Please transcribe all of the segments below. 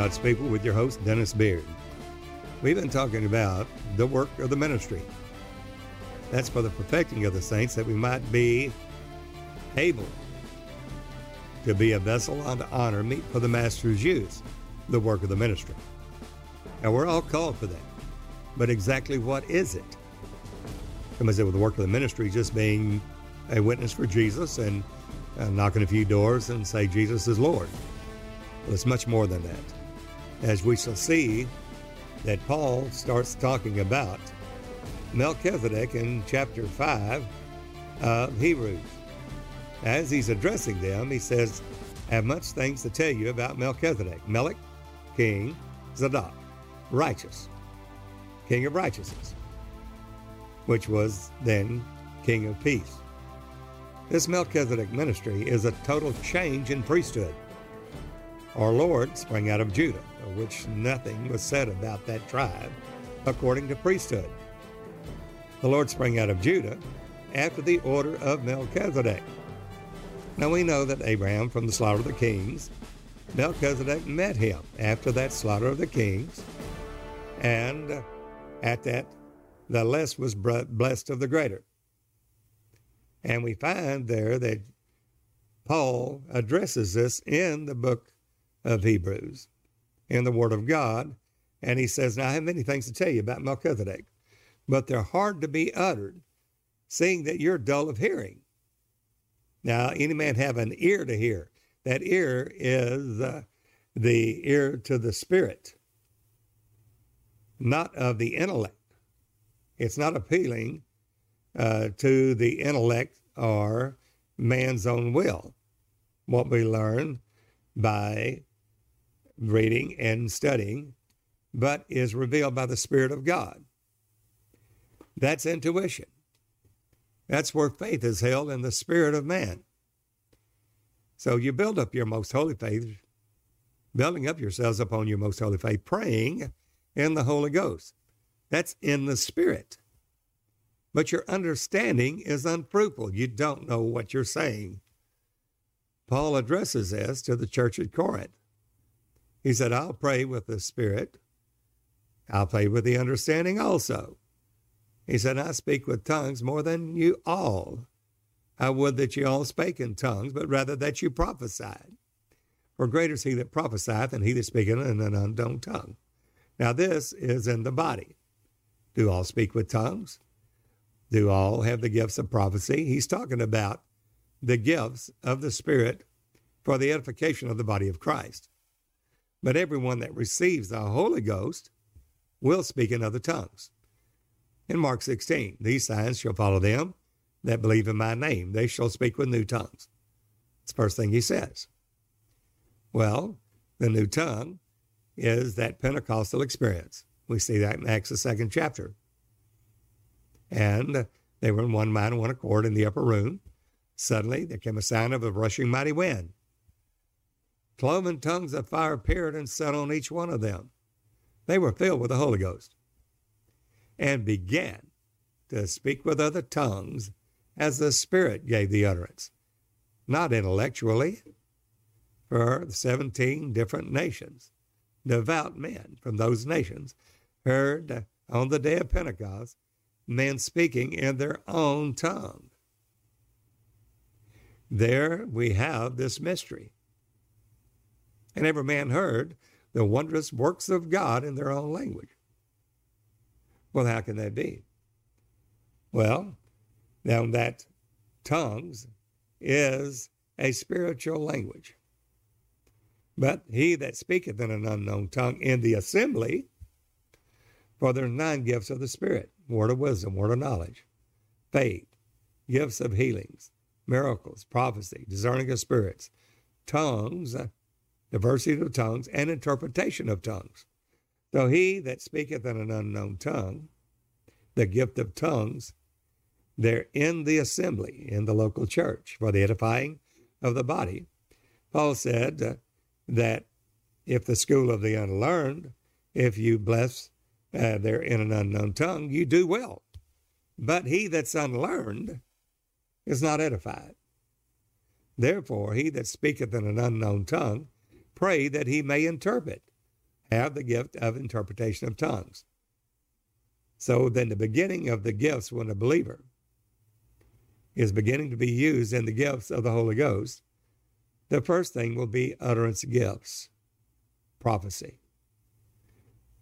God's people, with your host, Dennis Beard. We've been talking about the work of the ministry. That's for the perfecting of the saints, that we might be able to be a vessel unto honor, meet for the Master's use, the work of the ministry. Now, we're all called for that. But exactly what is it? Somebody said, well, the work of the ministry just being a witness for Jesus and uh, knocking a few doors and say Jesus is Lord. Well, it's much more than that. As we shall see, that Paul starts talking about Melchizedek in chapter 5 of Hebrews. As he's addressing them, he says, I have much things to tell you about Melchizedek. Melech, king, Zadok, righteous, king of righteousness, which was then king of peace. This Melchizedek ministry is a total change in priesthood. Our Lord sprang out of Judah, of which nothing was said about that tribe according to priesthood. The Lord sprang out of Judah after the order of Melchizedek. Now we know that Abraham, from the slaughter of the kings, Melchizedek met him after that slaughter of the kings, and at that the less was blessed of the greater. And we find there that Paul addresses this in the book of Hebrews, in the Word of God. And he says, Now I have many things to tell you about Melchizedek, but they're hard to be uttered, seeing that you're dull of hearing. Now, any man have an ear to hear. That ear is uh, the ear to the Spirit, not of the intellect. It's not appealing uh, to the intellect or man's own will. What we learn by reading and studying, but is revealed by the Spirit of God. That's intuition. That's where faith is held in the spirit of man. So you build up your most holy faith, building up yourselves upon your most holy faith, praying in the Holy Ghost. That's in the spirit but your understanding is unfruitful. You don't know what you're saying. Paul addresses this to the church at Corinth. He said, I'll pray with the Spirit. I'll pray with the understanding also. He said, I speak with tongues more than you all. I would that you all spake in tongues, but rather that you prophesied. For greater is he that prophesieth than he that speaketh in an unknown tongue. Now, this is in the body. Do all speak with tongues? do all have the gifts of prophecy. He's talking about the gifts of the Spirit for the edification of the body of Christ. But everyone that receives the Holy Ghost will speak in other tongues. In Mark 16, these signs shall follow them that believe in my name. They shall speak with new tongues. It's the first thing he says. Well, the new tongue is that Pentecostal experience. We see that in Acts, the second chapter and they were in one mind and one accord in the upper room. Suddenly there came a sound of a rushing mighty wind. Cloven tongues of fire appeared and set on each one of them. They were filled with the Holy Ghost and began to speak with other tongues as the Spirit gave the utterance, not intellectually, for 17 different nations. Devout men from those nations heard on the day of Pentecost men speaking in their own tongue. There we have this mystery. And every man heard the wondrous works of God in their own language. Well, how can that be? Well, now that tongues is a spiritual language. But he that speaketh in an unknown tongue in the assembly, for there are nine gifts of the Spirit word of wisdom, word of knowledge, faith, gifts of healings, miracles, prophecy, discerning of spirits, tongues, diversity of tongues, and interpretation of tongues. So he that speaketh in an unknown tongue, the gift of tongues, they're in the assembly, in the local church, for the edifying of the body. Paul said uh, that if the school of the unlearned, if you bless uh, they're in an unknown tongue, you do well. But he that's unlearned is not edified. Therefore, he that speaketh in an unknown tongue, pray that he may interpret. have the gift of interpretation of tongues. So then the beginning of the gifts when a believer is beginning to be used in the gifts of the Holy Ghost, the first thing will be utterance gifts, prophecy.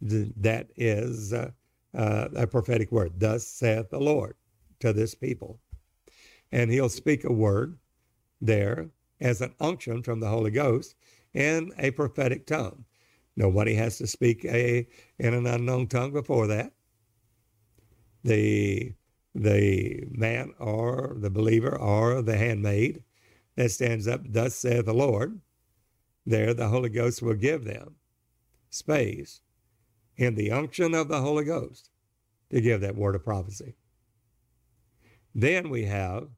That is uh, uh, a prophetic word. Thus saith the Lord to this people. And he'll speak a word there as an unction from the Holy Ghost in a prophetic tongue. Nobody has to speak a in an unknown tongue before that. The the man or the believer or the handmaid that stands up, thus saith the Lord, there the Holy Ghost will give them space in the unction of the Holy Ghost to give that word of prophecy. Then we have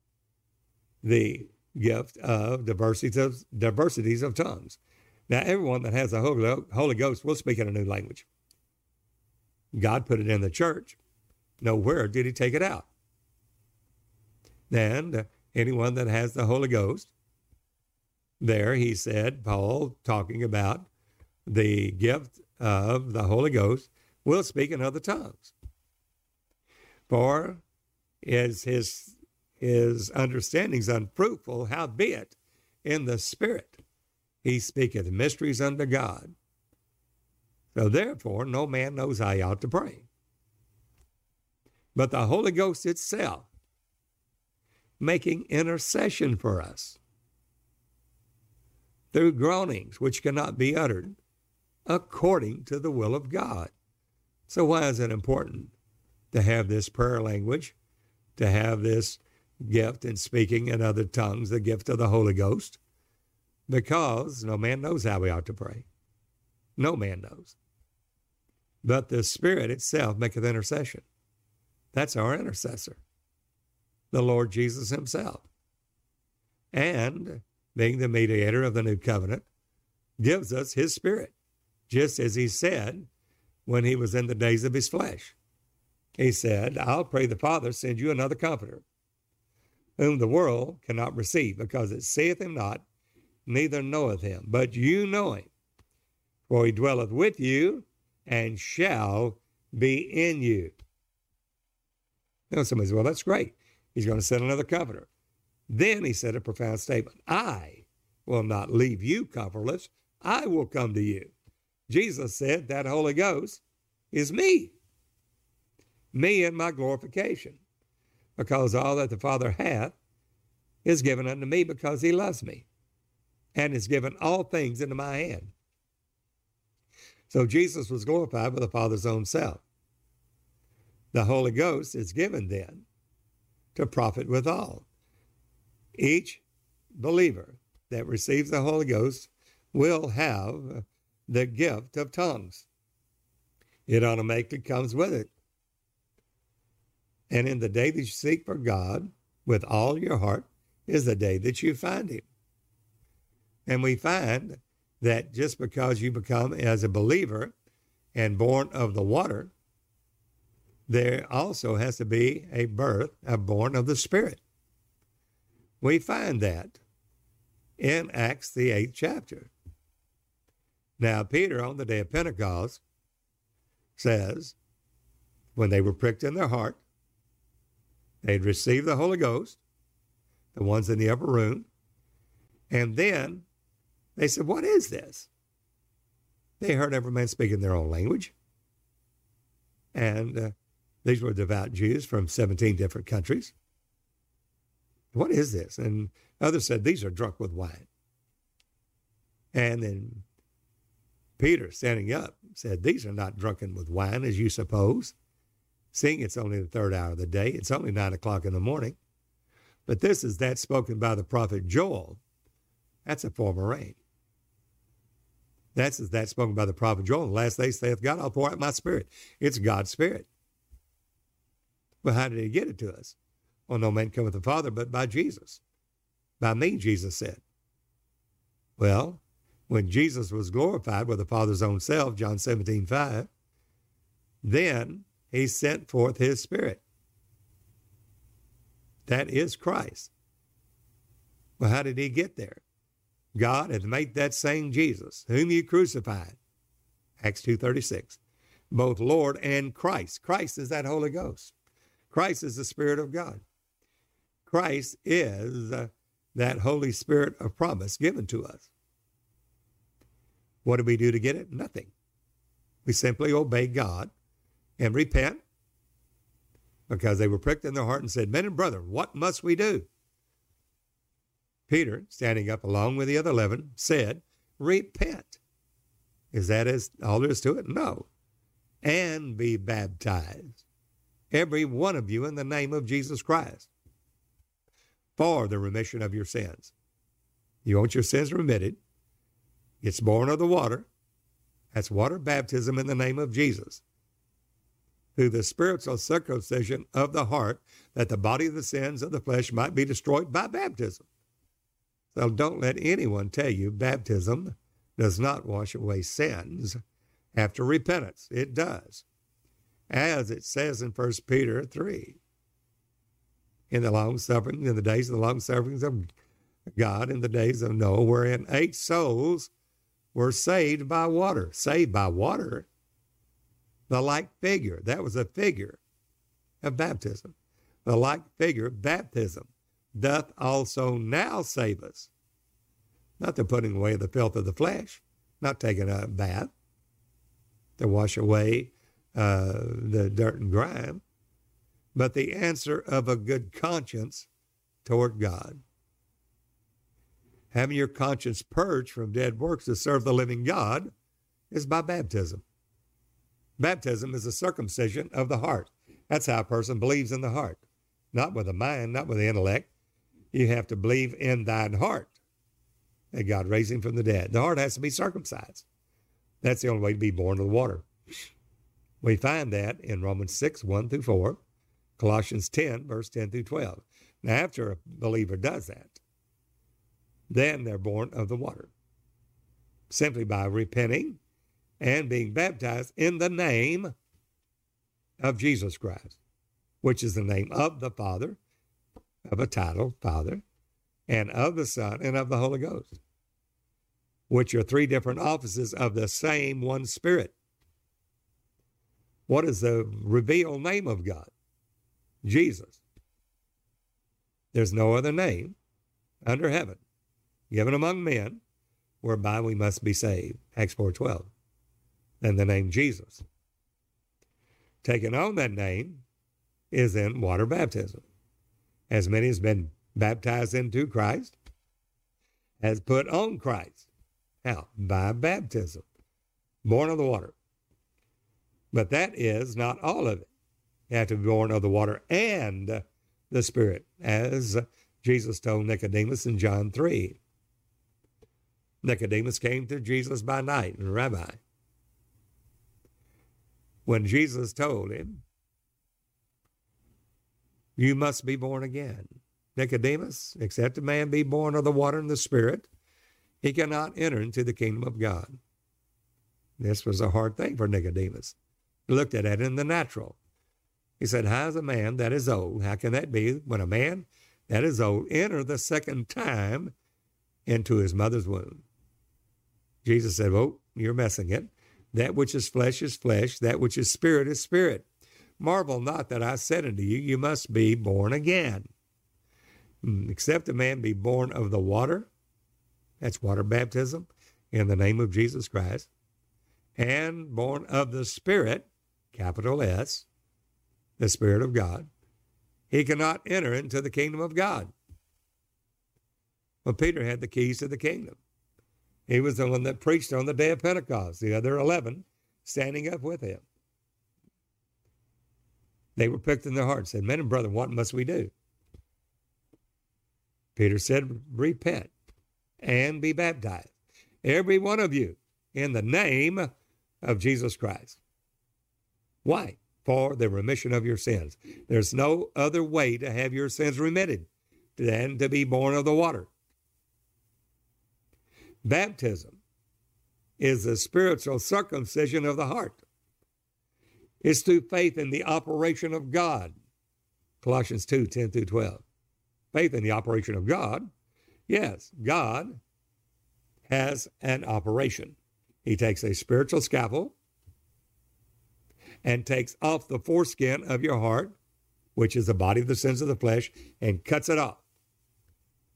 the gift of diversities of, diversities of tongues. Now, everyone that has the Holy Ghost will speak in a new language. God put it in the church. Nowhere did he take it out. Then, anyone that has the Holy Ghost, there he said, Paul, talking about the gift of the Holy Ghost, will speak in other tongues. For is his his understandings unfruitful, howbeit in the Spirit he speaketh mysteries unto God. So therefore, no man knows how he ought to pray. But the Holy Ghost itself making intercession for us through groanings which cannot be uttered according to the will of God. So, why is it important to have this prayer language, to have this gift in speaking in other tongues, the gift of the Holy Ghost, because no man knows how we ought to pray. No man knows. But the Spirit itself maketh intercession. That's our intercessor, the Lord Jesus Himself. And being the mediator of the new covenant, gives us His Spirit, just as He said when He was in the days of His flesh. He said, I'll pray the Father send you another comforter, whom the world cannot receive, because it seeth him not, neither knoweth him. But you know him, for he dwelleth with you and shall be in you. Now somebody says, well, that's great. He's going to send another comforter. Then he said a profound statement I will not leave you comfortless. I will come to you. Jesus said that Holy Ghost is me me and my glorification, because all that the Father hath is given unto me because he loves me, and has given all things into my hand. So Jesus was glorified by the Father's own self. The Holy Ghost is given then to profit withal. Each believer that receives the Holy Ghost will have the gift of tongues. It automatically comes with it. And in the day that you seek for God with all your heart is the day that you find Him. And we find that just because you become as a believer and born of the water, there also has to be a birth, a born of the Spirit. We find that in Acts, the eighth chapter. Now, Peter, on the day of Pentecost, says, when they were pricked in their heart, They'd received the Holy Ghost, the ones in the upper room. And then they said, What is this? They heard every man speaking their own language. And uh, these were devout Jews from 17 different countries. What is this? And others said, These are drunk with wine. And then Peter, standing up, said, These are not drunken with wine, as you suppose seeing it's only the third hour of the day. It's only nine o'clock in the morning. But this is that spoken by the prophet Joel. That's a former rain. That's that spoken by the prophet Joel. The last day saith God, I'll pour out my spirit. It's God's spirit. But how did he get it to us? Well, no man cometh the Father but by Jesus. By me, Jesus said. Well, when Jesus was glorified with the Father's own self, John 17, 5, then he sent forth his spirit. That is Christ. Well, how did he get there? God hath made that same Jesus, whom you crucified, Acts 2.36. Both Lord and Christ. Christ is that Holy Ghost. Christ is the Spirit of God. Christ is uh, that Holy Spirit of promise given to us. What do we do to get it? Nothing. We simply obey God and repent because they were pricked in their heart and said, Men and brethren, what must we do? Peter, standing up along with the other eleven, said, Repent. Is that as all there is to it? No. And be baptized, every one of you, in the name of Jesus Christ, for the remission of your sins. You want your sins remitted. It's born of the water. That's water baptism in the name of Jesus. Through the spiritual circumcision of the heart, that the body of the sins of the flesh might be destroyed by baptism. So don't let anyone tell you baptism does not wash away sins after repentance. It does. As it says in 1 Peter 3. In the long suffering, in the days of the long sufferings of God, in the days of Noah, wherein eight souls were saved by water. Saved by water. The like figure. That was a figure of baptism. The like figure, baptism doth also now save us. Not the putting away the filth of the flesh, not taking a bath to wash away uh, the dirt and grime, but the answer of a good conscience toward God. Having your conscience purged from dead works to serve the living God is by baptism. Baptism is a circumcision of the heart. That's how a person believes in the heart, not with the mind, not with the intellect, you have to believe in thine heart that God raised him from the dead. The heart has to be circumcised. That's the only way to be born of the water. We find that in Romans 6, 1 through 4, Colossians 10, verse 10 through 12. Now, after a believer does that, then they're born of the water, simply by repenting and being baptized in the name of Jesus Christ, which is the name of the Father, of a title, Father, and of the Son, and of the Holy Ghost, which are three different offices of the same one Spirit. What is the revealed name of God? Jesus. There's no other name under heaven given among men whereby we must be saved. Acts 4.12. And the name Jesus. Taking on that name is in water baptism as many as been baptized into Christ, has put on Christ. How? By baptism, born of the water. But that is not all of it. You have to be born of the water and the Spirit, as Jesus told Nicodemus in John 3. Nicodemus came to Jesus by night, and Rabbi, when Jesus told him, you must be born again. Nicodemus, except a man be born of the water and the Spirit, he cannot enter into the kingdom of God. This was a hard thing for Nicodemus. He looked at it in the natural. He said, How is a man that is old? How can that be when a man that is old enter the second time into his mother's womb? Jesus said, Oh, you're messing it. That which is flesh is flesh, that which is spirit is spirit. Marvel not that I said unto you, You must be born again. Hmm, except a man be born of the water, that's water baptism, in the name of Jesus Christ, and born of the Spirit, capital S, the Spirit of God, he cannot enter into the kingdom of God. Well, Peter had the keys to the kingdom. He was the one that preached on the day of Pentecost, the other 11 standing up with him. They were pricked in their hearts, and said, Men and brethren, what must we do? Peter said, Repent and be baptized, every one of you, in the name of Jesus Christ. Why? For the remission of your sins. There's no other way to have your sins remitted than to be born of the water. Baptism is the spiritual circumcision of the heart is through faith in the operation of God. Colossians 2 10 through 12. Faith in the operation of God. Yes, God has an operation. He takes a spiritual scalpel and takes off the foreskin of your heart, which is the body of the sins of the flesh, and cuts it off.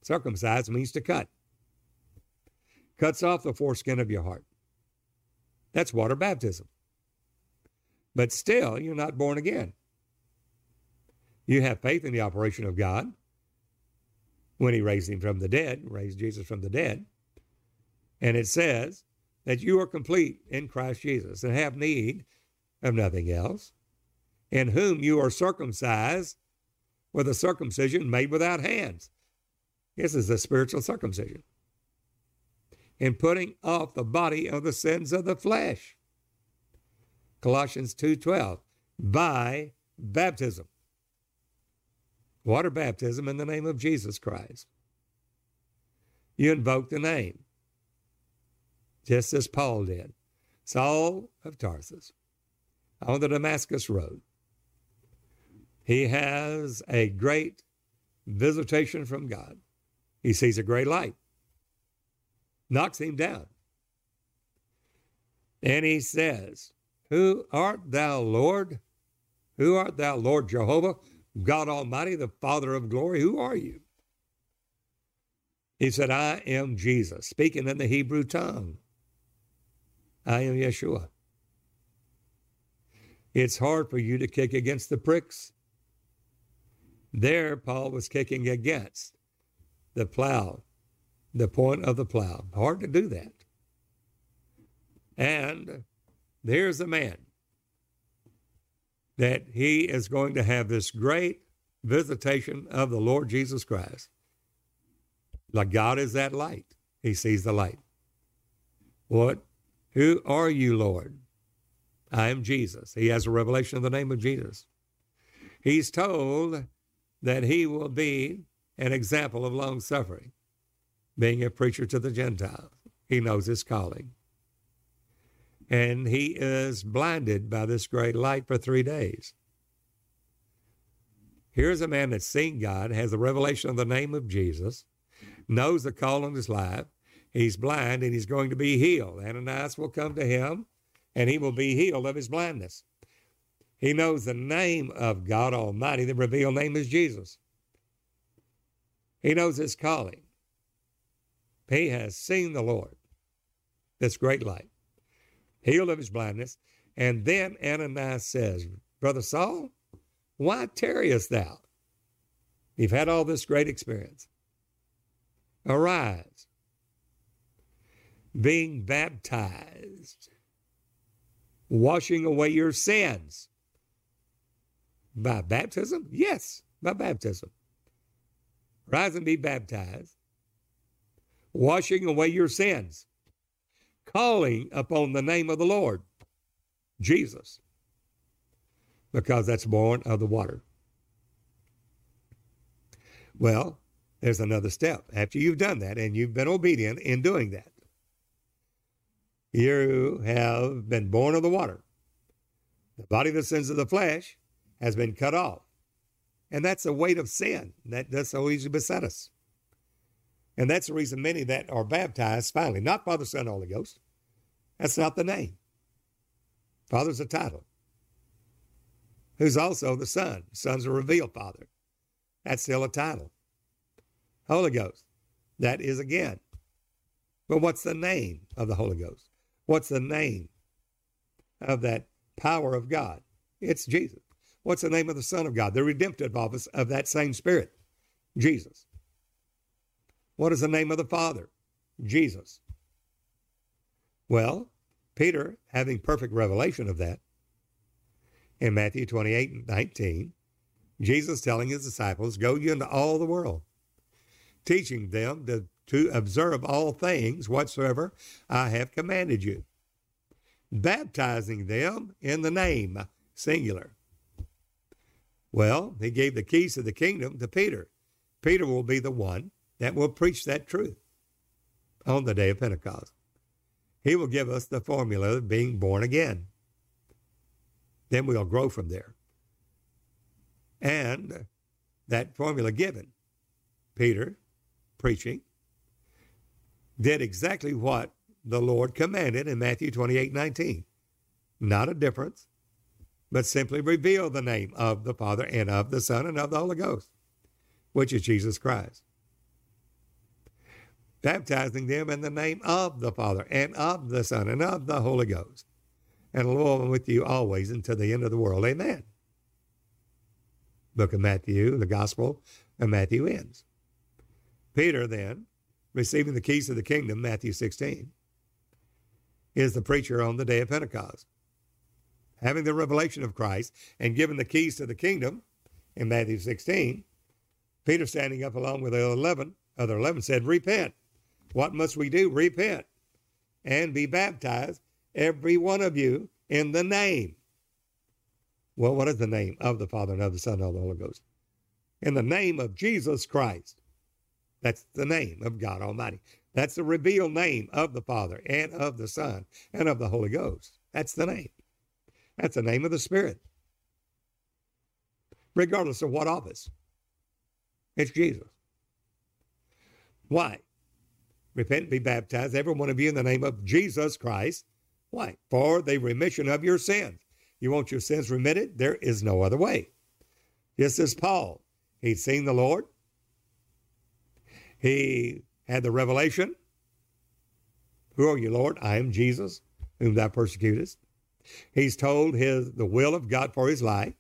Circumcised means to cut. Cuts off the foreskin of your heart. That's water baptism. But still, you're not born again. You have faith in the operation of God when He raised Him from the dead, raised Jesus from the dead. And it says that you are complete in Christ Jesus and have need of nothing else, in whom you are circumcised with a circumcision made without hands. This is the spiritual circumcision. In putting off the body of the sins of the flesh. Colossians 2:12 by baptism. Water baptism in the name of Jesus Christ. You invoke the name, just as Paul did. Saul of Tarsus on the Damascus Road. He has a great visitation from God. He sees a great light, knocks him down. And he says, Who art thou, Lord? Who art thou, Lord Jehovah, God Almighty, the Father of glory? Who are you? He said, I am Jesus, speaking in the Hebrew tongue. I am Yeshua. It's hard for you to kick against the pricks. There, Paul was kicking against the plow, the point of the plow. Hard to do that. And there's a man that he is going to have this great visitation of the Lord Jesus Christ. Like God is that light. He sees the light. What? Who are you, Lord? I am Jesus. He has a revelation of the name of Jesus. He's told that he will be an example of long suffering, being a preacher to the Gentiles. He knows his calling. And he is blinded by this great light for three days. Here's a man that's seen God, has the revelation of the name of Jesus, knows the call on his life. He's blind and he's going to be healed. Ananias will come to him and he will be healed of his blindness. He knows the name of God Almighty. The revealed name is Jesus. He knows his calling. He has seen the Lord, this great light, healed of his blindness. And then Ananias says, Brother Saul, why tarriest thou? You've had all this great experience. Arise, being baptized washing away your sins. By baptism? Yes, by baptism. Rise and be baptized, washing away your sins, calling upon the name of the Lord, Jesus, because that's born of the water. Well, there's another step. After you've done that and you've been obedient in doing that, you have been born of the water. The body the sins of the flesh has been cut off. And that's the weight of sin that does so easily beset us. And that's the reason many that are baptized finally, not Father, Son, Holy Ghost. That's not the name. Father's a title. Who's also the Son. Son's a revealed Father. That's still a title. Holy Ghost. That is again. But what's the name of the Holy Ghost? What's the name of that power of God? It's Jesus. What's the name of the Son of God? The redemptive office of that same Spirit, Jesus. What is the name of the Father? Jesus. Well, Peter, having perfect revelation of that, in Matthew 28 and 19, Jesus telling his disciples, Go ye into all the world, teaching them to to observe all things whatsoever I have commanded you, baptizing them in the name, singular. Well, he gave the keys of the kingdom to Peter. Peter will be the one that will preach that truth on the day of Pentecost. He will give us the formula of being born again. Then we'll grow from there. And that formula given, Peter preaching, did exactly what the Lord commanded in Matthew 28 19. Not a difference, but simply reveal the name of the Father and of the Son and of the Holy Ghost, which is Jesus Christ. Baptizing them in the name of the Father and of the Son and of the Holy Ghost. And Lord with you always until the end of the world. Amen. Book of Matthew, the Gospel of Matthew ends. Peter then, receiving the keys of the kingdom, Matthew 16, is the preacher on the day of Pentecost. Having the revelation of Christ and given the keys to the kingdom in Matthew 16, Peter standing up along with the 11, other 11 said, Repent. What must we do? Repent and be baptized, every one of you, in the name. Well, what is the name of the Father and of the Son and of the Holy Ghost? In the name of Jesus Christ. That's the name of God Almighty. That's the revealed name of the Father and of the Son and of the Holy Ghost. That's the name. That's the name of the Spirit. Regardless of what office, it's Jesus. Why? Repent and be baptized, every one of you, in the name of Jesus Christ. Why? For the remission of your sins. You want your sins remitted? There is no other way. Just as Paul, he'd seen the Lord, he had the revelation. Who are you, Lord? I am Jesus, whom thou persecutest. He's told his the will of God for his life,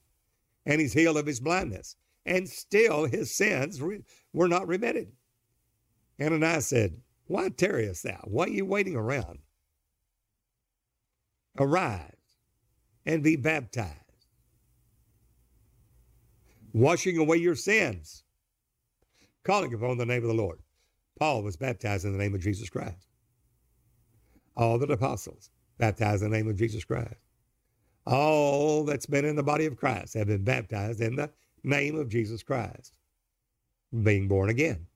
and he's healed of his blindness. And still his sins re- were not remitted. Ananias said, Why tarriest thou? Why are you waiting around? Arise and be baptized, washing away your sins, calling upon the name of the Lord. Paul was baptized in the name of Jesus Christ. All the apostles baptized in the name of Jesus Christ. All that's been in the body of Christ have been baptized in the name of Jesus Christ, being born again.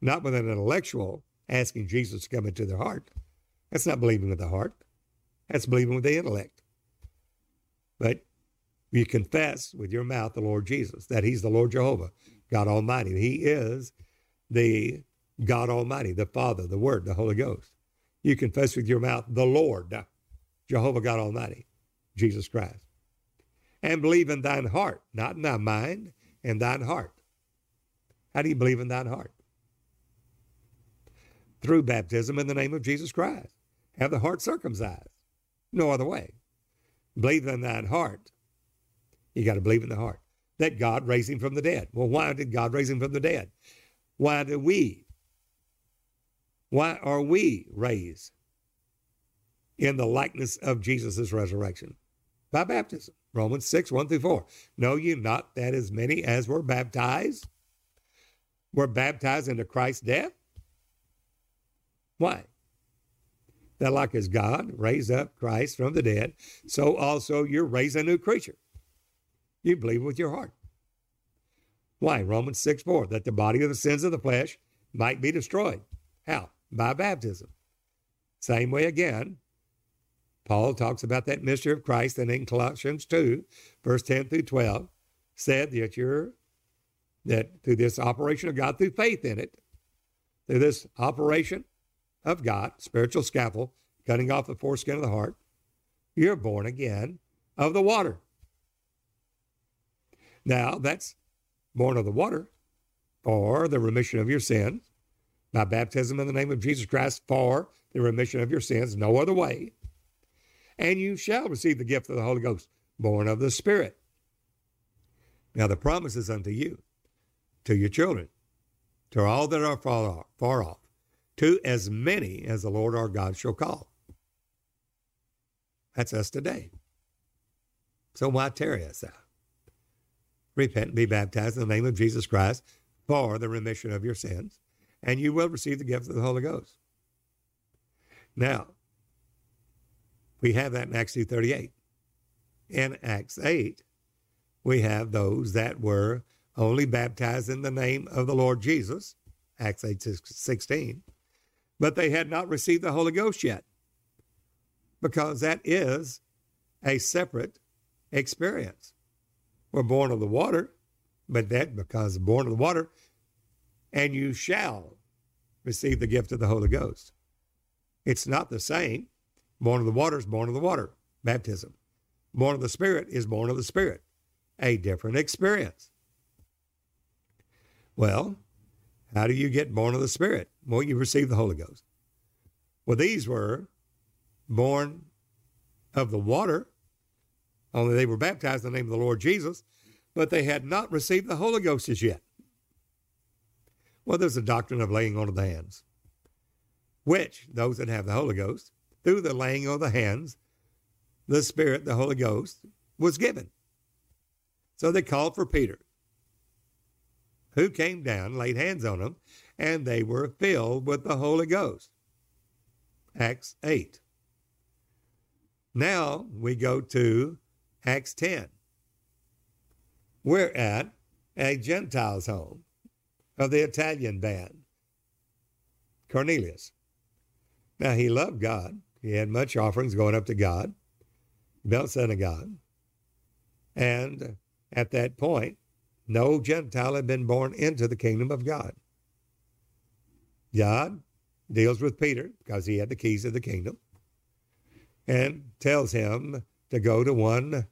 Not with an intellectual asking Jesus to come into their heart. That's not believing with the heart. That's believing with the intellect. But you confess with your mouth the Lord Jesus, that He's the Lord Jehovah, God Almighty. He is the God Almighty, the Father, the Word, the Holy Ghost. You confess with your mouth the Lord, Jehovah God Almighty, Jesus Christ. And believe in thine heart, not in thy mind, in thine heart. How do you believe in thine heart? Through baptism in the name of Jesus Christ. Have the heart circumcised. No other way. Believe in thine heart. You got to believe in the heart that God raised him from the dead. Well, why did God raise him from the dead? Why do we? Why are we raised in the likeness of Jesus' resurrection? By baptism. Romans 6, 1 through 4. Know you not that as many as were baptized were baptized into Christ's death? Why? That like as God raised up Christ from the dead, so also you're raised a new creature. You believe with your heart. Why? Romans 6 4, that the body of the sins of the flesh might be destroyed. How? By baptism. Same way again, Paul talks about that mystery of Christ and in Colossians 2, verse 10 through 12, said that you're that through this operation of God, through faith in it, through this operation of God, spiritual scalpel, cutting off the foreskin of the heart, you're born again of the water. Now, that's born of the water for the remission of your sins, by baptism in the name of Jesus Christ for the remission of your sins, no other way. And you shall receive the gift of the Holy Ghost, born of the Spirit. Now, the promise is unto you, to your children, to all that are far off, far off, to as many as the Lord our God shall call. That's us today. So why tarry us out? repent and be baptized in the name of Jesus Christ for the remission of your sins, and you will receive the gift of the Holy Ghost. Now, we have that in Acts 2.38. In Acts 8, we have those that were only baptized in the name of the Lord Jesus, Acts 8, 16, but they had not received the Holy Ghost yet, because that is a separate experience were born of the water, but that because born of the water, and you shall receive the gift of the Holy Ghost. It's not the same. Born of the water is born of the water, baptism. Born of the Spirit is born of the Spirit, a different experience. Well, how do you get born of the Spirit? Well, you receive the Holy Ghost. Well, these were born of the water, only they were baptized in the name of the Lord Jesus, but they had not received the Holy Ghost as yet. Well, there's a doctrine of laying on of the hands, which those that have the Holy Ghost, through the laying on of the hands, the Spirit, the Holy Ghost, was given. So they called for Peter, who came down, laid hands on them, and they were filled with the Holy Ghost. Acts 8. Now we go to Acts 10. We're at a Gentile's home of the Italian band, Cornelius. Now he loved God. He had much offerings going up to God, built synagogue. And at that point, no Gentile had been born into the kingdom of God. God deals with Peter because he had the keys of the kingdom and tells him to go to one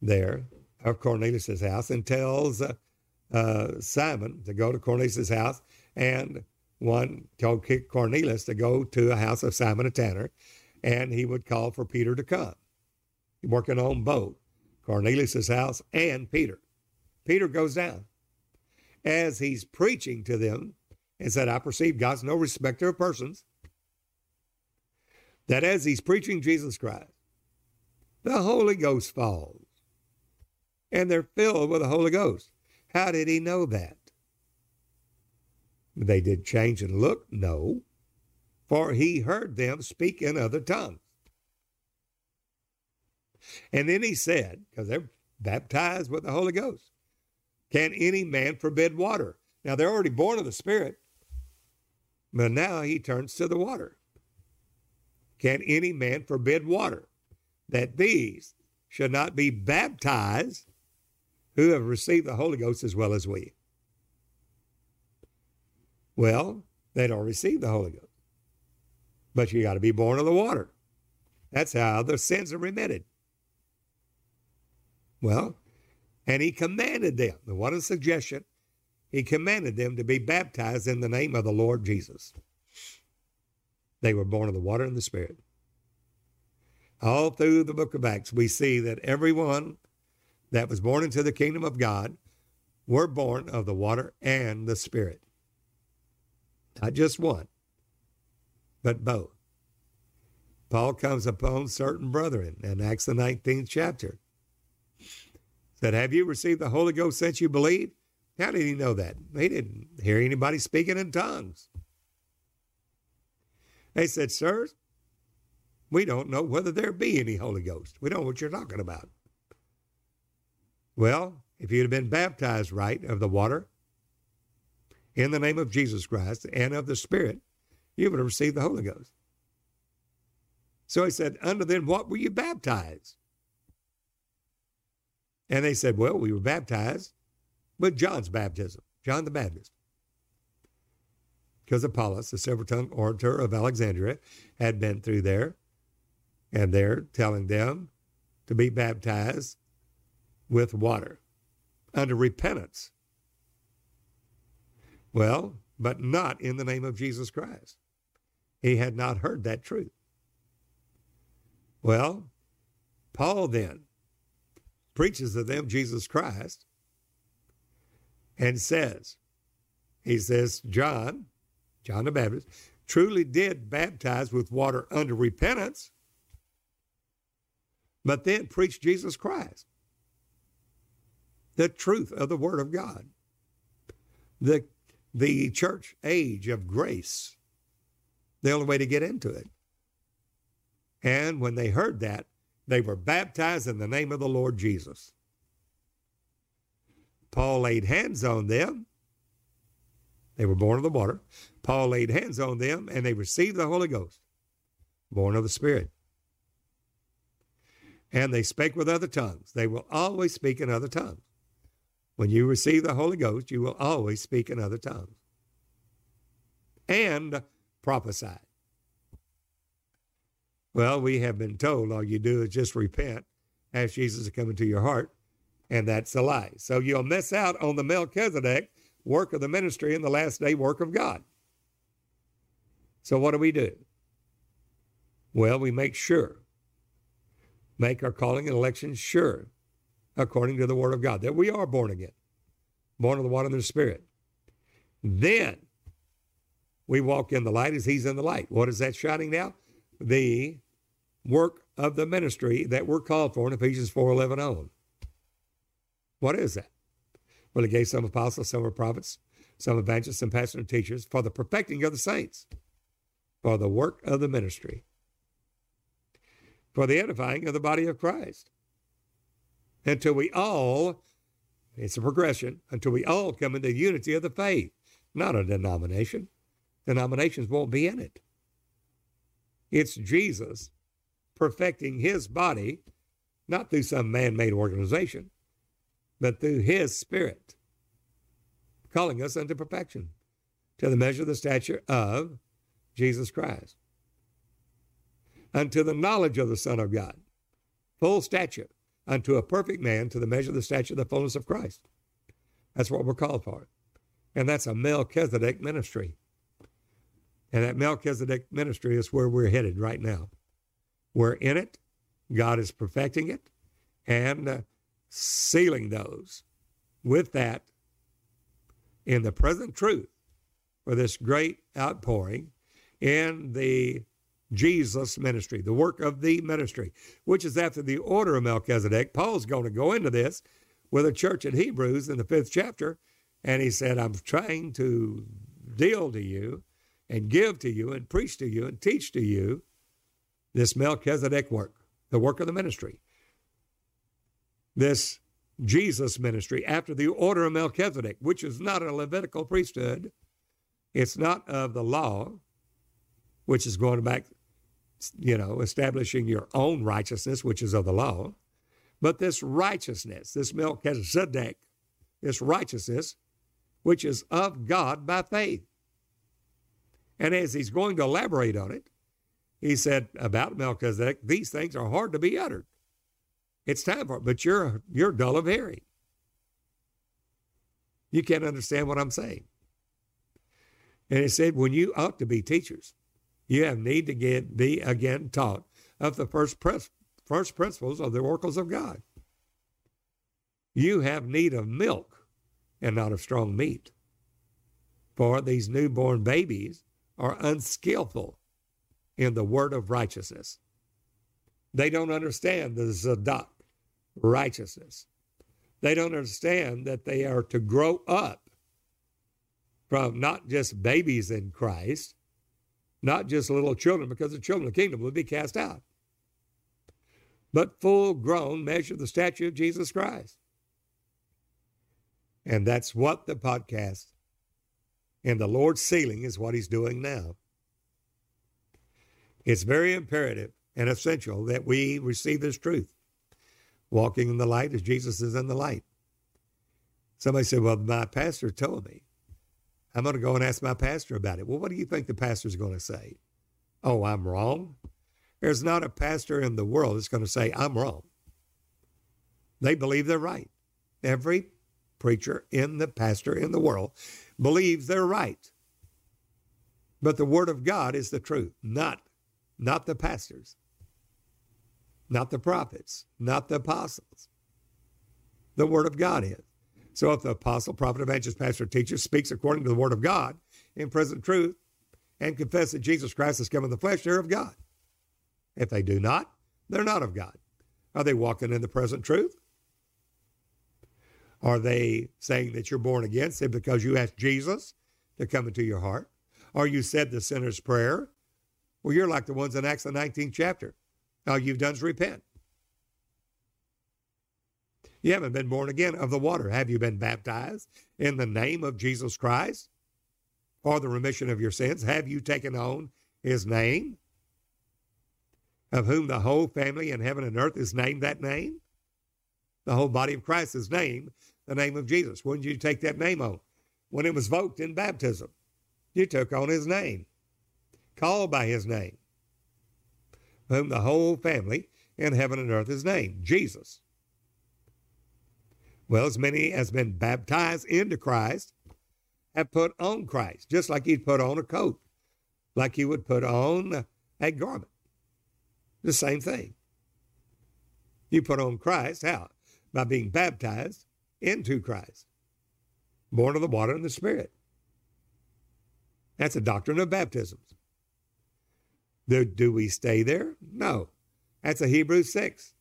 there of Cornelius's house and tells uh, uh, Simon to go to Cornelius's house and one told Cornelius to go to a house of Simon a tanner and he would call for Peter to come. Working on both Cornelius's house and Peter. Peter goes down as he's preaching to them and said, I perceive God's no respecter of persons. That as he's preaching Jesus Christ, the Holy Ghost falls. And they're filled with the Holy Ghost. How did he know that? They did change and look? No. For he heard them speak in other tongues. And then he said, because they're baptized with the Holy Ghost, can any man forbid water? Now they're already born of the Spirit, but now he turns to the water. Can any man forbid water? That these should not be baptized who have received the Holy Ghost as well as we. Well, they don't receive the Holy Ghost. But you got to be born of the water. That's how the sins are remitted. Well, and he commanded them, and what a suggestion, he commanded them to be baptized in the name of the Lord Jesus. They were born of the water and the Spirit. All through the book of Acts, we see that everyone that was born into the kingdom of God were born of the water and the Spirit. Not just one, but both. Paul comes upon certain brethren in Acts the 19th chapter. Said, Have you received the Holy Ghost since you believed? How did he know that? He didn't hear anybody speaking in tongues. They said, Sirs, we don't know whether there be any Holy Ghost. We don't know what you're talking about. Well, if you'd have been baptized right of the water in the name of Jesus Christ and of the Spirit, you would have received the Holy Ghost. So he said, Under then what were you baptized? And they said, Well, we were baptized with John's baptism, John the Baptist. Because Apollos, the silver tongued orator of Alexandria, had been through there, and they're telling them to be baptized with water under repentance. Well, but not in the name of Jesus Christ. He had not heard that truth. Well, Paul then preaches to them Jesus Christ and says, he says, John, John the Baptist, truly did baptize with water under repentance, but then preached Jesus Christ the truth of the Word of God, the, the church age of grace, the only way to get into it. And when they heard that, they were baptized in the name of the Lord Jesus. Paul laid hands on them. They were born of the water. Paul laid hands on them and they received the Holy Ghost, born of the Spirit. And they spake with other tongues. They will always speak in other tongues. When you receive the Holy Ghost, you will always speak in other tongues and prophesy. Well, we have been told all you do is just repent, ask Jesus to come into your heart, and that's a lie. So you'll miss out on the Melchizedek work of the ministry and the last day work of God. So what do we do? Well, we make sure, make our calling and election sure, according to the Word of God, that we are born again, born of the water and the Spirit. Then we walk in the light as He's in the light. What is that shining now? The work of the ministry that we're called for in Ephesians 4:11 on. What is that? Well, He gave some apostles, some are prophets, some evangelists, some pastors and teachers for the perfecting of the saints, for the work of the ministry, for the edifying of the body of Christ, until we all, it's a progression, until we all come into unity of the faith, not a denomination. Denominations won't be in it. It's Jesus perfecting his body, not through some man made organization, but through his spirit, calling us unto perfection, to the measure of the stature of Jesus Christ, unto the knowledge of the Son of God, full stature, unto a perfect man, to the measure of the stature of the fullness of Christ. That's what we're called for. And that's a Melchizedek ministry. And that Melchizedek ministry is where we're headed right now. We're in it. God is perfecting it and uh, sealing those with that in the present truth for this great outpouring in the Jesus ministry, the work of the ministry, which is after the order of Melchizedek. Paul's going to go into this with a church at Hebrews in the fifth chapter, and he said, I'm trying to deal to you and give to you and preach to you and teach to you this Melchizedek work, the work of the ministry, this Jesus ministry after the order of Melchizedek, which is not a Levitical priesthood. It's not of the law, which is going back, you know, establishing your own righteousness, which is of the law. But this righteousness, this Melchizedek, this righteousness, which is of God by faith. And as he's going to elaborate on it, he said about Melchizedek, these things are hard to be uttered. It's time for it, but you're you're dull of hearing. You can't understand what I'm saying. And he said, when you ought to be teachers, you have need to get be again taught of the first pres- first principles of the oracles of God. You have need of milk and not of strong meat. For these newborn babies are unskillful in the word of righteousness. They don't understand the Zadok righteousness. They don't understand that they are to grow up from not just babies in Christ, not just little children, because the children of the kingdom will be cast out, but full grown, measure the stature of Jesus Christ. And that's what the podcast and the Lord's sealing is what he's doing now. It's very imperative and essential that we receive this truth, walking in the light as Jesus is in the light. Somebody said, Well, my pastor told me. I'm going to go and ask my pastor about it. Well, what do you think the pastor's going to say? Oh, I'm wrong? There's not a pastor in the world that's going to say, I'm wrong. They believe they're right. Every preacher in the pastor in the world believes they're right. But the word of God is the truth, not not the pastors, not the prophets, not the apostles. The Word of God is. So if the apostle, prophet, evangelist, pastor, teacher speaks according to the Word of God in present truth and confess that Jesus Christ has come in the flesh, they're of God. If they do not, they're not of God. Are they walking in the present truth? Are they saying that you're born again simply because you asked Jesus to come into your heart? Or you said the sinner's prayer well, you're like the ones in Acts the 19th chapter. All you've done is repent. You haven't been born again of the water. Have you been baptized in the name of Jesus Christ for the remission of your sins? Have you taken on his name, of whom the whole family in heaven and earth is named that name? The whole body of Christ is named the name of Jesus. When did you take that name on? When it was invoked in baptism. You took on his name called by his name. whom the whole family in heaven and earth is named Jesus. Well, as many as been baptized into Christ have put on Christ, just like he'd put on a coat, like he would put on a garment. The same thing. You put on Christ, how? By being baptized into Christ, born of the water and the Spirit. That's a doctrine of baptisms. Do, do we stay there? No. That's a Hebrew 6.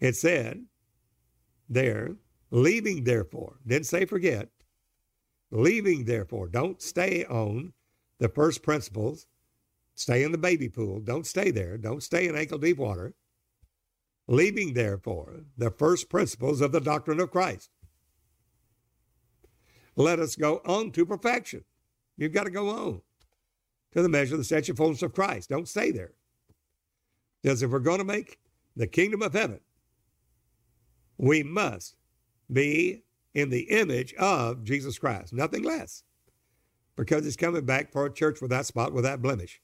It said there, leaving therefore, didn't say forget, leaving therefore, don't stay on the first principles, stay in the baby pool, don't stay there, don't stay in ankle deep water. Leaving therefore the first principles of the doctrine of Christ. Let us go on to perfection. You've got to go on to the measure of the stature fullness of Christ. Don't stay there. Because if we're going to make the kingdom of heaven, we must be in the image of Jesus Christ, nothing less. Because he's coming back for a church without spot, without blemish,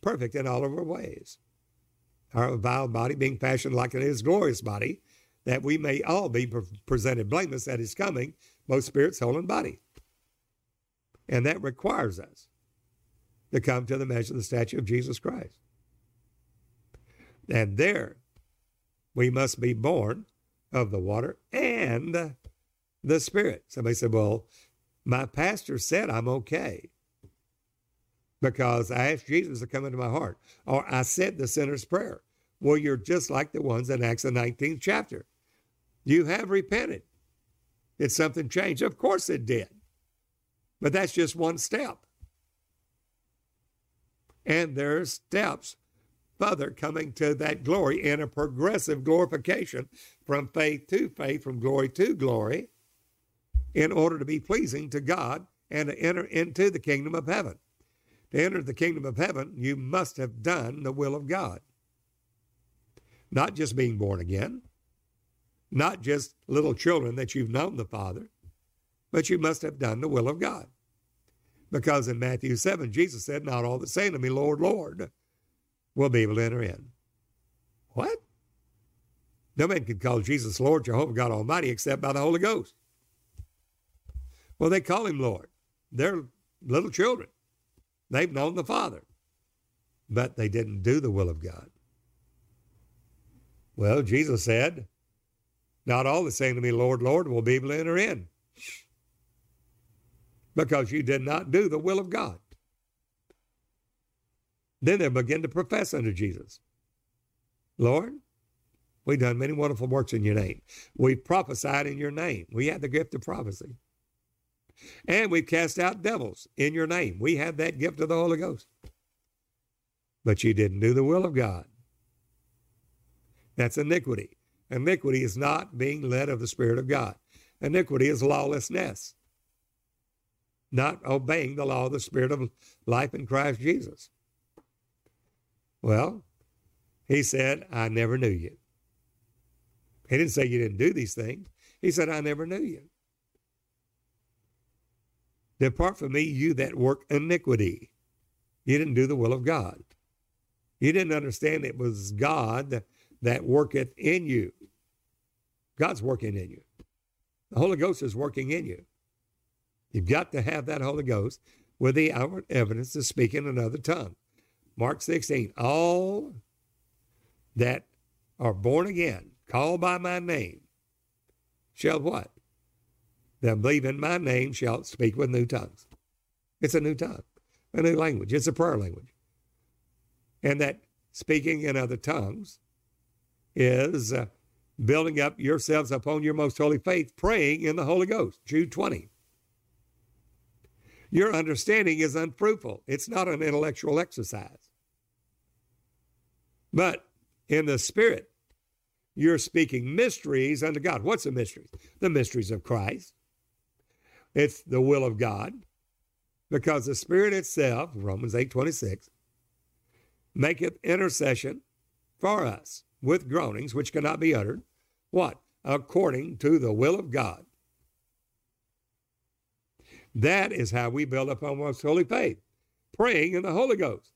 perfect in all of our ways. Our vile body being fashioned like in his glorious body, that we may all be presented blameless at his coming, both spirit, soul, and body. And that requires us to come to the measure of the stature of Jesus Christ. And there we must be born of the water and the Spirit. Somebody said, Well, my pastor said I'm okay because I asked Jesus to come into my heart, or I said the sinner's prayer. Well, you're just like the ones in Acts the 19th chapter. You have repented. Did something change? Of course it did. But that's just one step. And there's steps further coming to that glory in a progressive glorification from faith to faith, from glory to glory, in order to be pleasing to God and to enter into the kingdom of heaven. To enter the kingdom of heaven, you must have done the will of God. Not just being born again, not just little children that you've known the Father, but you must have done the will of God. Because in Matthew 7, Jesus said, Not all that say to me, Lord, Lord, will be able to enter in. What? No man can call Jesus Lord, Jehovah God Almighty, except by the Holy Ghost. Well, they call him Lord. They're little children. They've known the Father, but they didn't do the will of God. Well, Jesus said, Not all that saying to me, Lord, Lord, will be able to enter in, because you did not do the will of God. Then they begin to profess unto Jesus, Lord, we've done many wonderful works in your name. We've prophesied in your name. We had the gift of prophecy. And we've cast out devils in your name. We have that gift of the Holy Ghost. But you didn't do the will of God. That's iniquity. Iniquity is not being led of the Spirit of God. Iniquity is lawlessness, not obeying the law of the Spirit of life in Christ Jesus. Well, he said, I never knew you. He didn't say you didn't do these things. He said, I never knew you. Depart from me, you that work iniquity. You didn't do the will of God. You didn't understand it was God that worketh in you. God's working in you. The Holy Ghost is working in you. You've got to have that Holy Ghost with the outward evidence of speaking in another tongue. Mark 16, all that are born again, called by my name, shall what? That believe in my name shall speak with new tongues. It's a new tongue, a new language. It's a prayer language. And that speaking in other tongues is uh, building up yourselves upon your most holy faith, praying in the Holy Ghost. Jude 20. Your understanding is unfruitful. It's not an intellectual exercise. But in the Spirit, you're speaking mysteries unto God. What's the mysteries? The mysteries of Christ. It's the will of God. Because the Spirit itself, Romans 8 26, maketh intercession for us with groanings which cannot be uttered. What? According to the will of God. That is how we build up our most holy faith, praying in the Holy Ghost.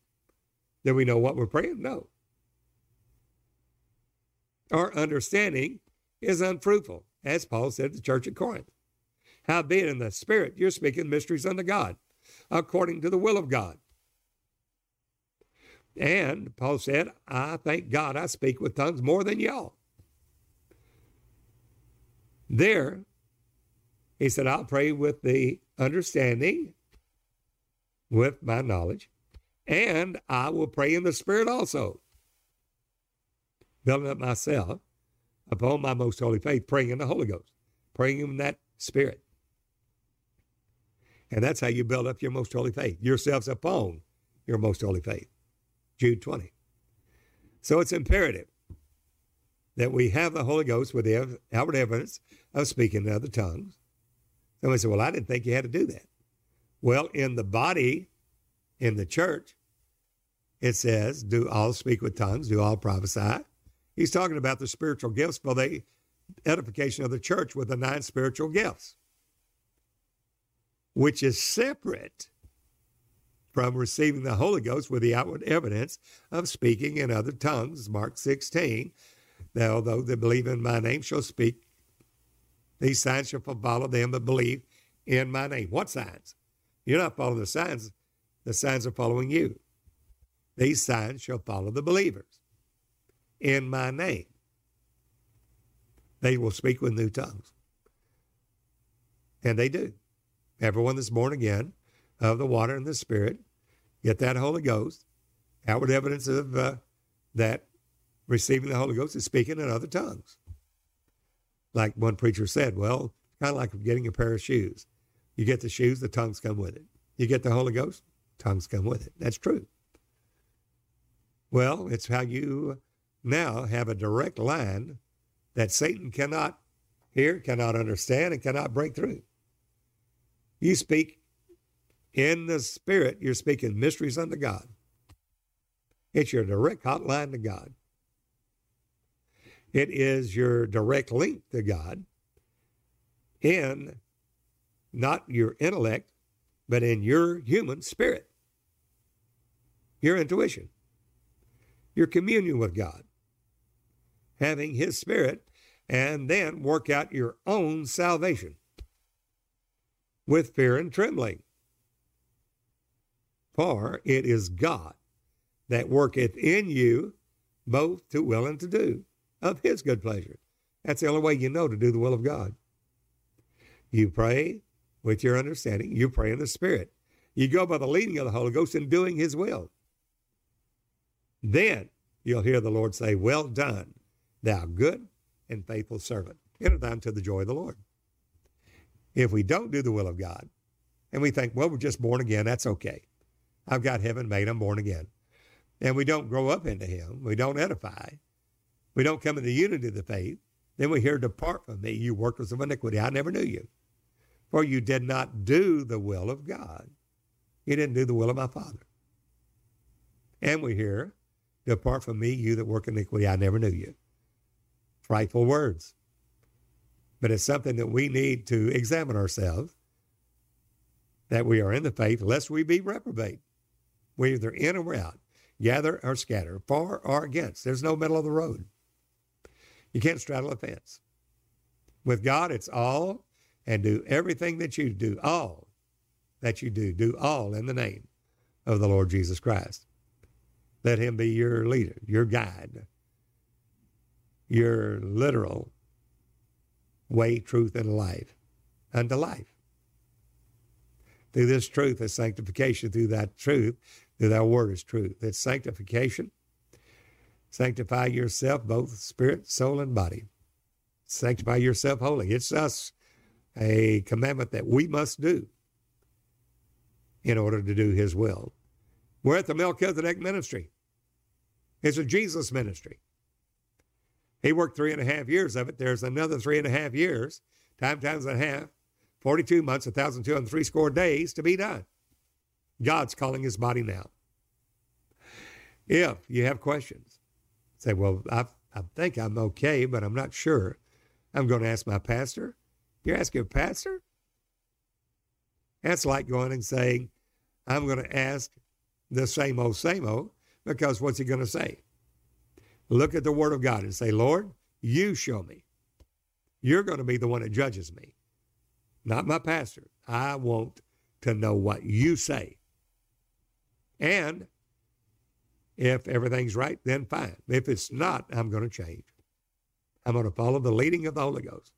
Do we know what we're praying? No. Our understanding is unfruitful, as Paul said to the church at Corinth. Howbeit in the Spirit you're speaking mysteries unto God, according to the will of God. And Paul said, I thank God I speak with tongues more than y'all. There, he said, I'll pray with the understanding, with my knowledge, and I will pray in the Spirit also, building up myself upon my most holy faith, praying in the Holy Ghost, praying in that Spirit. And that's how you build up your most holy faith, yourselves upon your most holy faith. Jude 20. So it's imperative that we have the Holy Ghost with the outward evidence of speaking in other tongues. Somebody said, Well, I didn't think you had to do that. Well, in the body, in the church, it says, Do all speak with tongues, do all prophesy. He's talking about the spiritual gifts for the edification of the church with the nine spiritual gifts, which is separate from receiving the Holy Ghost with the outward evidence of speaking in other tongues, Mark 16. Now, although they believe in my name shall speak, these signs shall follow them that believe in my name. What signs? You're not following the signs, the signs are following you. These signs shall follow the believers in my name. They will speak with new tongues. And they do. Everyone that's born again of the water and the Spirit, get that Holy Ghost. Outward evidence of uh, that receiving the Holy Ghost is speaking in other tongues. Like one preacher said, well, kind of like getting a pair of shoes. You get the shoes, the tongues come with it. You get the Holy Ghost, tongues come with it. That's true. Well, it's how you now have a direct line that Satan cannot hear, cannot understand, and cannot break through. You speak in the Spirit, you're speaking mysteries unto God. It's your direct hotline to God. It is your direct link to God in not your intellect, but in your human spirit, your intuition, your communion with God, having His Spirit, and then work out your own salvation with fear and trembling. For it is God that worketh in you both to will and to do of his good pleasure. That's the only way you know to do the will of God. You pray with your understanding, you pray in the Spirit. You go by the leading of the Holy Ghost in doing his will. Then you'll hear the Lord say, Well done, thou good and faithful servant. Enter thou into the joy of the Lord. If we don't do the will of God, and we think, well, we're just born again, that's okay. I've got heaven made, I'm born again. And we don't grow up into him, we don't edify, we don't come into unity of the faith, then we hear, Depart from me, you workers of iniquity. I never knew you. For you did not do the will of God. You didn't do the will of my Father. And we hear, Depart from me, you that work iniquity. I never knew you. Frightful words. But it's something that we need to examine ourselves that we are in the faith, lest we be reprobate. We're either in or out, gather or scatter, far or against. There's no middle of the road. You can't straddle a fence. With God, it's all and do everything that you do, all that you do, do all in the name of the Lord Jesus Christ. Let him be your leader, your guide, your literal way, truth, and life unto life. Through this truth is sanctification, through that truth through that word is truth. It's sanctification. Sanctify yourself, both spirit, soul, and body. Sanctify yourself holy. It's us a commandment that we must do in order to do his will. We're at the Melchizedek ministry. It's a Jesus ministry. He worked three and a half years of it. There's another three and a half years, time times and a half, 42 months, 1,203 score days to be done. God's calling his body now. If you have questions, say, well, I, I think I'm okay, but I'm not sure. I'm going to ask my pastor. You're asking a pastor? That's like going and saying, I'm going to ask the same old, same old because what's he going to say? Look at the Word of God and say, Lord, you show me. You're going to be the one that judges me, not my pastor. I want to know what you say. And if everything's right, then fine. If it's not, I'm going to change. I'm going to follow the leading of the Holy Ghost.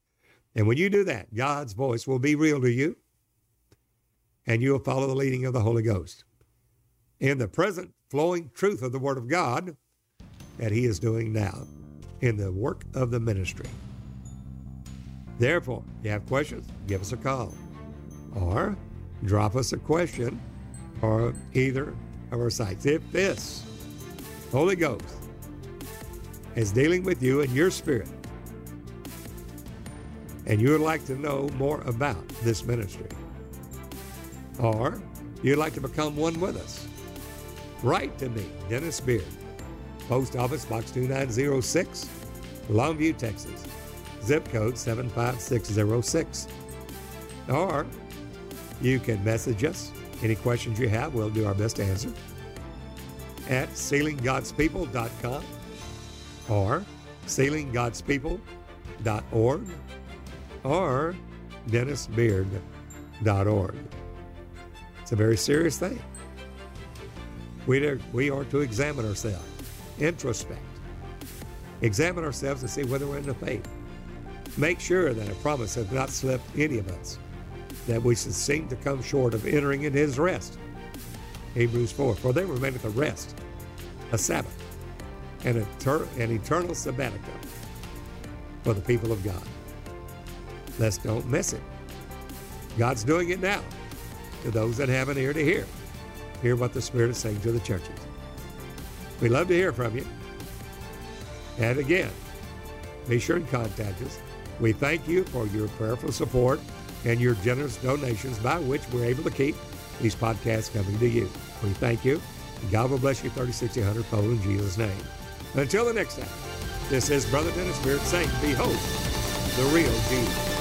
And when you do that, God's voice will be real to you, and you'll follow the leading of the Holy Ghost. In the present flowing truth of the Word of God that He is doing now in the work of the ministry. Therefore, if you have questions, give us a call or drop us a question or either of our sites. If this Holy Ghost is dealing with you in your spirit, and you would like to know more about this ministry, or you'd like to become one with us, write to me, Dennis Beard, Post Office Box 2906, Longview, Texas, zip code 75606. Or you can message us. Any questions you have, we'll do our best to answer at sealinggodspeople.com or sealinggodspeople.org or dennisbeard.org. It's a very serious thing. We are, we are to examine ourselves, introspect, examine ourselves and see whether we're in the faith. Make sure that a promise has not slipped any of us, that we should seem to come short of entering into his rest. Hebrews 4. For there remaineth a rest, a Sabbath, an, an eternal sabbatical for the people of God. Let's don't miss it. God's doing it now to those that have an ear to hear. Hear what the Spirit is saying to the churches. We love to hear from you. And again, be sure and contact us. We thank you for your prayerful support and your generous donations by which we're able to keep these podcasts coming to you. We thank you. God will bless you 30, 60, 100 fold in Jesus' name. Until the next time, this is Brother Dennis Beard saying, Behold, the real Jesus.